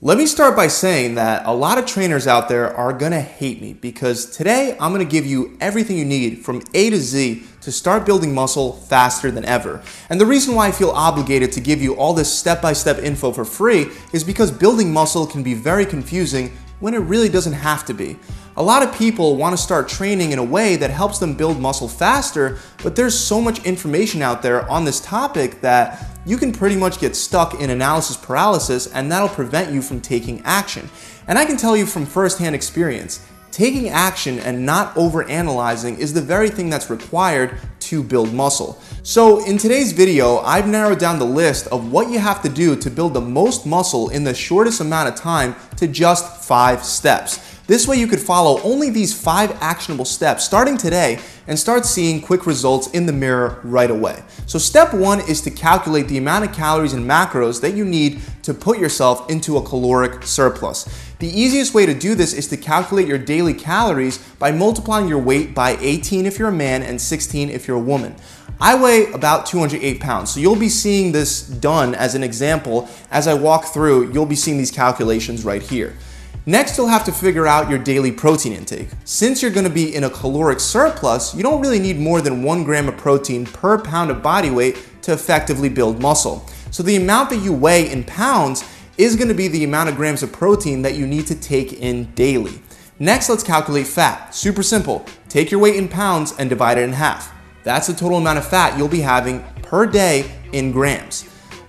Let me start by saying that a lot of trainers out there are gonna hate me because today I'm gonna give you everything you need from A to Z to start building muscle faster than ever. And the reason why I feel obligated to give you all this step by step info for free is because building muscle can be very confusing when it really doesn't have to be. A lot of people want to start training in a way that helps them build muscle faster, but there's so much information out there on this topic that you can pretty much get stuck in analysis paralysis and that'll prevent you from taking action. And I can tell you from firsthand experience, taking action and not overanalyzing is the very thing that's required to build muscle. So in today's video, I've narrowed down the list of what you have to do to build the most muscle in the shortest amount of time to just five steps. This way you could follow only these five actionable steps starting today and start seeing quick results in the mirror right away. So step one is to calculate the amount of calories and macros that you need to put yourself into a caloric surplus. The easiest way to do this is to calculate your daily calories by multiplying your weight by 18 if you're a man and 16 if you're a woman. I weigh about 208 pounds, so you'll be seeing this done as an example. As I walk through, you'll be seeing these calculations right here. Next, you'll have to figure out your daily protein intake. Since you're gonna be in a caloric surplus, you don't really need more than one gram of protein per pound of body weight to effectively build muscle. So the amount that you weigh in pounds is gonna be the amount of grams of protein that you need to take in daily. Next, let's calculate fat. Super simple. Take your weight in pounds and divide it in half. That's the total amount of fat you'll be having per day in grams.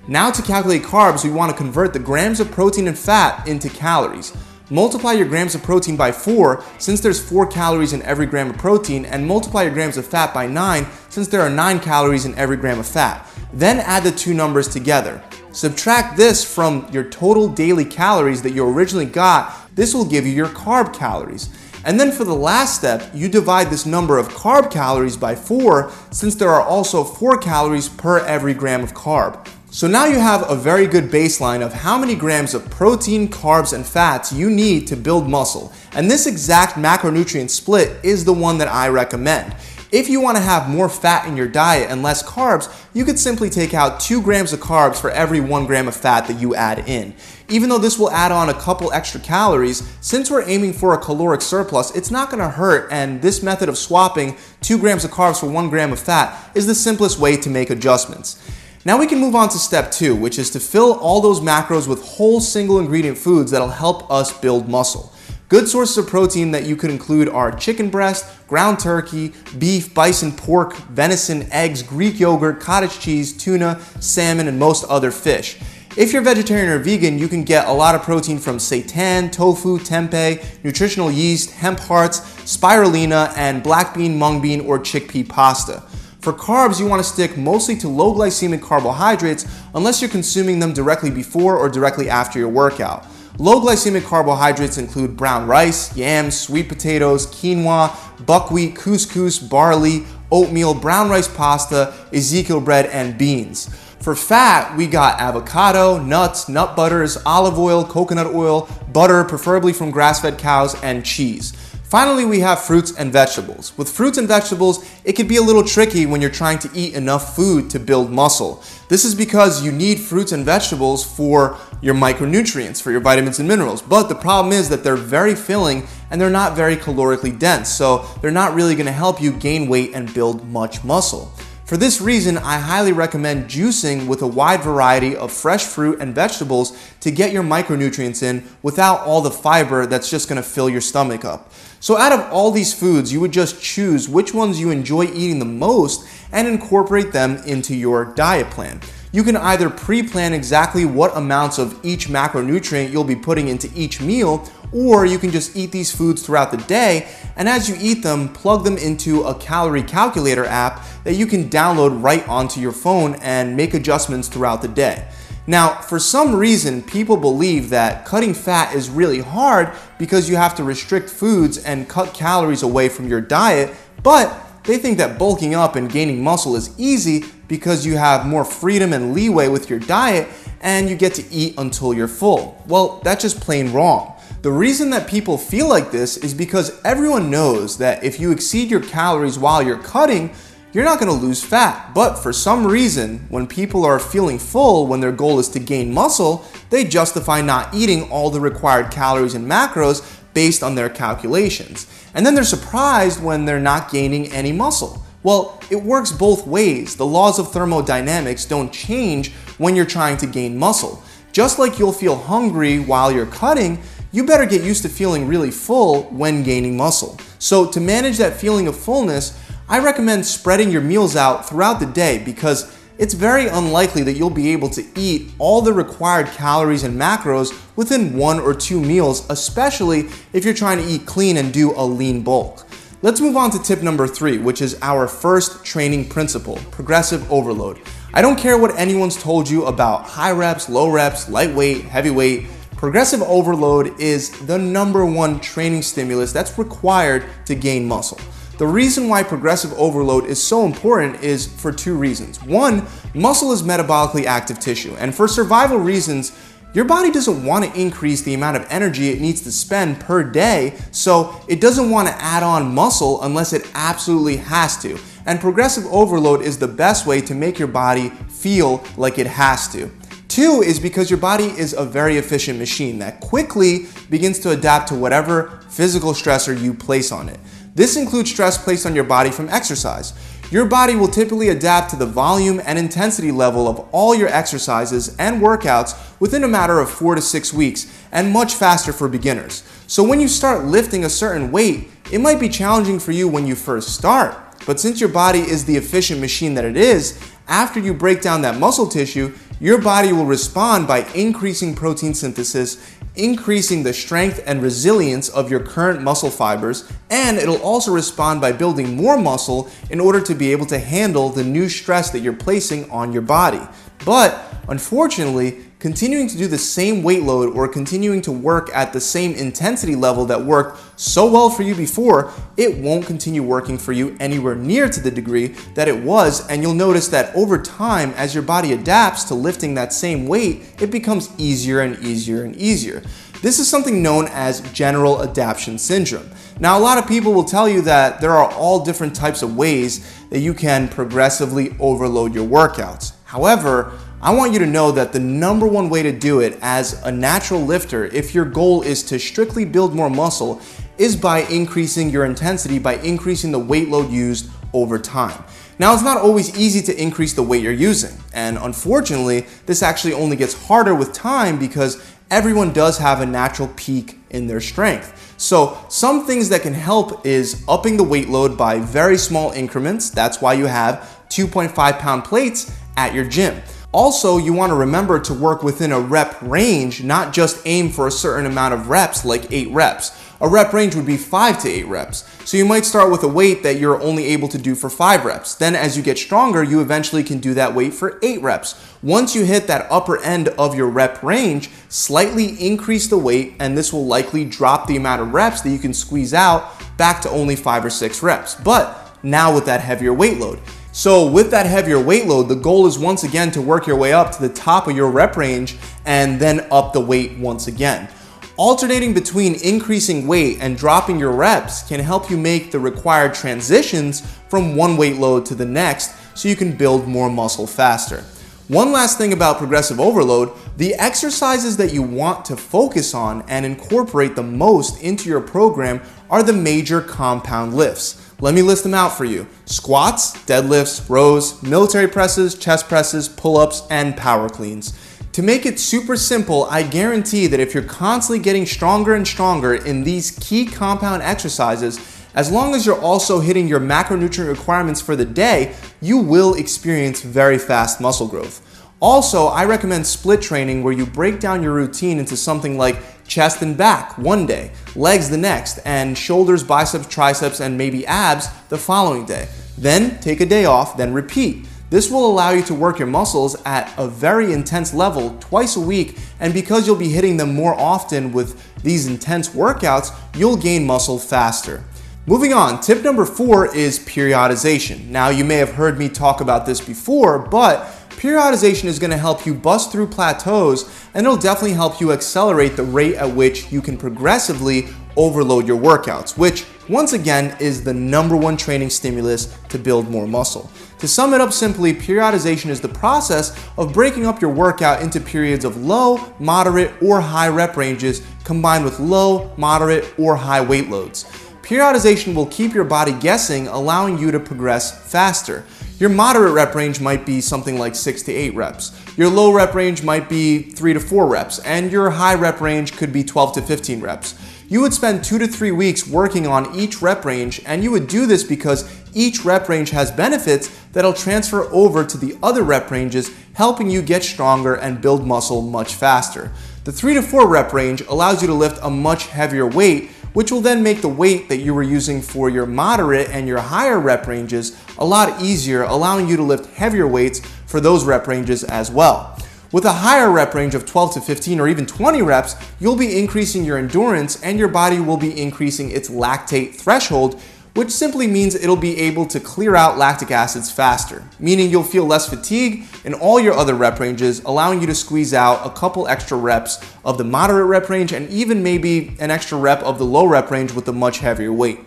Now to calculate carbs, we wanna convert the grams of protein and fat into calories. Multiply your grams of protein by 4 since there's 4 calories in every gram of protein and multiply your grams of fat by 9 since there are 9 calories in every gram of fat. Then add the two numbers together. Subtract this from your total daily calories that you originally got. This will give you your carb calories. And then for the last step, you divide this number of carb calories by 4 since there are also 4 calories per every gram of carb. So now you have a very good baseline of how many grams of protein, carbs, and fats you need to build muscle. And this exact macronutrient split is the one that I recommend. If you want to have more fat in your diet and less carbs, you could simply take out 2 grams of carbs for every 1 gram of fat that you add in. Even though this will add on a couple extra calories, since we're aiming for a caloric surplus, it's not going to hurt and this method of swapping 2 grams of carbs for 1 gram of fat is the simplest way to make adjustments. Now we can move on to step two, which is to fill all those macros with whole single ingredient foods that'll help us build muscle. Good sources of protein that you could include are chicken breast, ground turkey, beef, bison, pork, venison, eggs, Greek yogurt, cottage cheese, tuna, salmon, and most other fish. If you're vegetarian or vegan, you can get a lot of protein from seitan, tofu, tempeh, nutritional yeast, hemp hearts, spirulina, and black bean, mung bean, or chickpea pasta. For carbs, you want to stick mostly to low glycemic carbohydrates unless you're consuming them directly before or directly after your workout. Low glycemic carbohydrates include brown rice, yams, sweet potatoes, quinoa, buckwheat, couscous, barley, oatmeal, brown rice pasta, Ezekiel bread, and beans. For fat, we got avocado, nuts, nut butters, olive oil, coconut oil, butter, preferably from grass fed cows, and cheese. Finally, we have fruits and vegetables. With fruits and vegetables, it can be a little tricky when you're trying to eat enough food to build muscle. This is because you need fruits and vegetables for your micronutrients, for your vitamins and minerals. But the problem is that they're very filling and they're not very calorically dense, so they're not really gonna help you gain weight and build much muscle. For this reason, I highly recommend juicing with a wide variety of fresh fruit and vegetables to get your micronutrients in without all the fiber that's just gonna fill your stomach up. So out of all these foods, you would just choose which ones you enjoy eating the most and incorporate them into your diet plan. You can either pre-plan exactly what amounts of each macronutrient you'll be putting into each meal or you can just eat these foods throughout the day, and as you eat them, plug them into a calorie calculator app that you can download right onto your phone and make adjustments throughout the day. Now, for some reason, people believe that cutting fat is really hard because you have to restrict foods and cut calories away from your diet, but they think that bulking up and gaining muscle is easy because you have more freedom and leeway with your diet and you get to eat until you're full. Well, that's just plain wrong. The reason that people feel like this is because everyone knows that if you exceed your calories while you're cutting, you're not to lose fat. But for some reason, when people are feeling full when their goal is to gain muscle, they justify not eating all the required calories and macros based on their calculations. And then they're surprised when they're not gaining any muscle. Well, it works both ways. The laws of thermodynamics don't change when you're trying to gain muscle. Just like you'll feel hungry while you're cutting, you better get used to feeling really full when gaining muscle. So, to manage that feeling of fullness, I recommend spreading your meals out throughout the day because it's very unlikely that you'll be able to eat all the required calories and macros within one or two meals, especially if you're trying to eat clean and do a lean bulk. Let's move on to tip number three, which is our first training principle progressive overload. I don't care what anyone's told you about high reps, low reps, lightweight, heavyweight. Progressive overload is the number one training stimulus that's required to gain muscle. The reason why progressive overload is so important is for two reasons. One, muscle is metabolically active tissue, and for survival reasons, your body doesn't want to increase the amount of energy it needs to spend per day, so it doesn't want to add on muscle unless it absolutely has to. And progressive overload is the best way to make your body feel like it has to. Two is because your body is a very efficient machine that quickly begins to adapt to whatever physical stressor you place on it. This includes stress placed on your body from exercise. Your body will typically adapt to the volume and intensity level of all your exercises and workouts within a matter of four to six weeks, and much faster for beginners. So, when you start lifting a certain weight, it might be challenging for you when you first start. But since your body is the efficient machine that it is, after you break down that muscle tissue, your body will respond by increasing protein synthesis, increasing the strength and resilience of your current muscle fibers, and it'll also respond by building more muscle in order to be able to handle the new stress that you're placing on your body. But unfortunately, continuing to do the same weight load or continuing to work at the same intensity level that worked so well for you before, it won't continue working for you anywhere near to the degree that it was. And you'll notice that over time, as your body adapts to lifting that same weight, it becomes easier and easier and easier. This is something known as general adaptation syndrome. Now, a lot of people will tell you that there are all different types of ways that you can progressively overload your workouts. However, I want you to know that the number one way to do it as a natural lifter, if your goal is to strictly build more muscle, is by increasing your intensity, by increasing the weight load used over time. Now, it's not always easy to increase the weight you're using, and unfortunately, this actually only gets harder with time because everyone does have a natural peak in their strength. So, some things that can help is upping the weight load by very small increments. That's why you have 2.5 pound plates at your gym. Also, you want to remember to work within a rep range, not just aim for a certain amount of reps, like 8 reps. A rep range would be 5 to 8 reps. So you might start with a weight that you're only able to do for 5 reps. Then, as you get stronger, you eventually can do that weight for 8 reps. Once you hit that upper end of your rep range, slightly increase the weight, and this will likely drop the amount of reps that you can squeeze out back to only 5 or 6 reps. But now with that heavier weight load. So, with that heavier weight load, the goal is once again to work your way up to the top of your rep range and then up the weight once again. Alternating between increasing weight and dropping your reps can help you make the required transitions from one weight load to the next so you can build more muscle faster. One last thing about progressive overload the exercises that you want to focus on and incorporate the most into your program are the major compound lifts. Let me list them out for you squats, deadlifts, rows, military presses, chest presses, pull ups, and power cleans. To make it super simple, I guarantee that if you're constantly getting stronger and stronger in these key compound exercises, as long as you're also hitting your macronutrient requirements for the day, you will experience very fast muscle growth. Also, I recommend split training where you break down your routine into something like chest and back one day, legs the next, and shoulders, biceps, triceps, and maybe abs the following day. Then take a day off, then repeat. This will allow you to work your muscles at a very intense level twice a week, and because you'll be hitting them more often with these intense workouts, you'll gain muscle faster. Moving on, tip number four is periodization. Now, you may have heard me talk about this before, but periodization is going to help you bust through plateaus and it'll definitely help you accelerate the rate at which you can progressively overload your workouts, which once again is the number one training stimulus to build more muscle. To sum it up simply, periodization is the process of breaking up your workout into periods of low, moderate, or high rep ranges combined with low, moderate, or high weight loads. Periodization will keep your body guessing, allowing you to progress faster. Your moderate rep range might be something like 6 to 8 reps. Your low rep range might be 3 to 4 reps, and your high rep range could be 12 to 15 reps. You would spend 2 to 3 weeks working on each rep range, and you would do this because each rep range has benefits that'll transfer over to the other rep ranges, helping you get stronger and build muscle much faster. The 3 to 4 rep range allows you to lift a much heavier weight which will then make the weight that you were using for your moderate and your higher rep ranges a lot easier, allowing you to lift heavier weights for those rep ranges as well. With a higher rep range of 12 to 15 or even 20 reps, you'll be increasing your endurance and your body will be increasing its lactate threshold, which simply means it'll be able to clear out lactic acids faster, meaning you'll feel less fatigue in all your other rep ranges, allowing you to squeeze out a couple extra reps of the moderate rep range and even maybe an extra rep of the low rep range with a much heavier weight.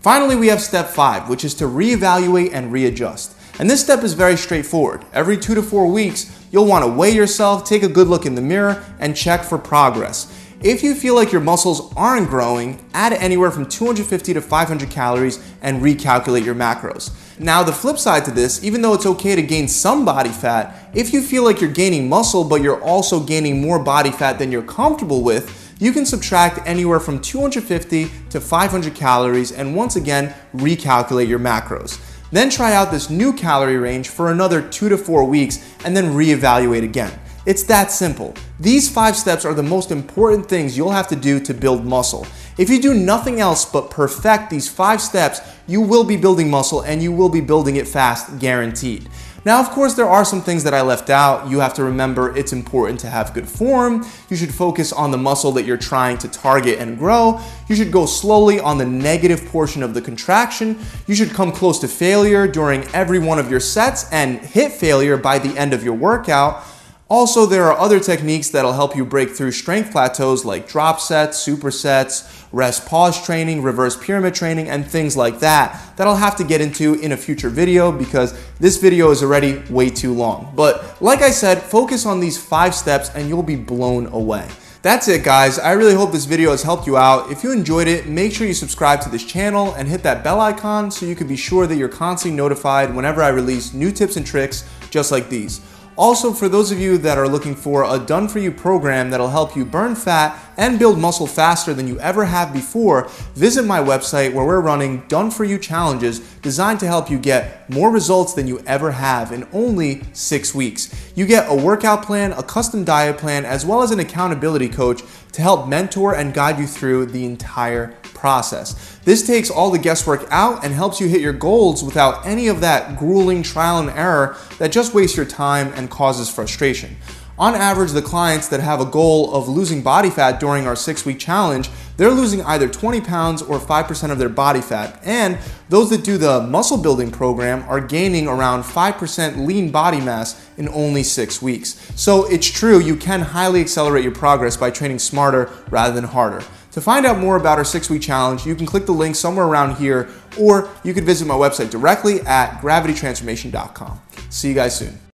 Finally, we have step five, which is to reevaluate and readjust. And this step is very straightforward. Every two to four weeks, you'll want to weigh yourself, take a good look in the mirror, and check for progress. If you feel like your muscles aren't growing, add anywhere from 250 to 500 calories and recalculate your macros. Now, the flip side to this, even though it's okay to gain some body fat, if you feel like you're gaining muscle but you're also gaining more body fat than you're comfortable with, you can subtract anywhere from 250 to 500 calories and once again recalculate your macros. Then try out this new calorie range for another two to four weeks and then reevaluate again. It's that simple. These five steps are the most important things you'll have to do to build muscle. If you do nothing else but perfect these five steps, you will be building muscle and you will be building it fast, guaranteed. Now, of course, there are some things that I left out. You have to remember it's important to have good form. You should focus on the muscle that you're trying to target and grow. You should go slowly on the negative portion of the contraction. You should come close to failure during every one of your sets and hit failure by the end of your workout. Also, there are other techniques that'll help you break through strength plateaus like drop sets, supersets, rest pause training, reverse pyramid training, and things like that that I'll have to get into in a future video because this video is already way too long. But like I said, focus on these five steps and you'll be blown away. That's it guys, I really hope this video has helped you out. If you enjoyed it, make sure you subscribe to this channel and hit that bell icon so you can be sure that you're constantly notified whenever I release new tips and tricks just like these. Also, for those of you that are looking for a done for you program that'll help you burn fat and build muscle faster than you ever have before, visit my website where we're running done for you challenges designed to help you get more results than you ever have in only six weeks. You get a workout plan, a custom diet plan, as well as an accountability coach to help mentor and guide you through the entire process. This takes all the guesswork out and helps you hit your goals without any of that grueling trial and error that just wastes your time and causes frustration. On average, the clients that have a goal of losing body fat during our six week challenge, they're losing either 20 pounds or 5% of their body fat. And those that do the muscle building program are gaining around 5% lean body mass in only six weeks. So it's true, you can highly accelerate your progress by training smarter rather than harder. To find out more about our six week challenge, you can click the link somewhere around here, or you could visit my website directly at gravitytransformation.com. See you guys soon.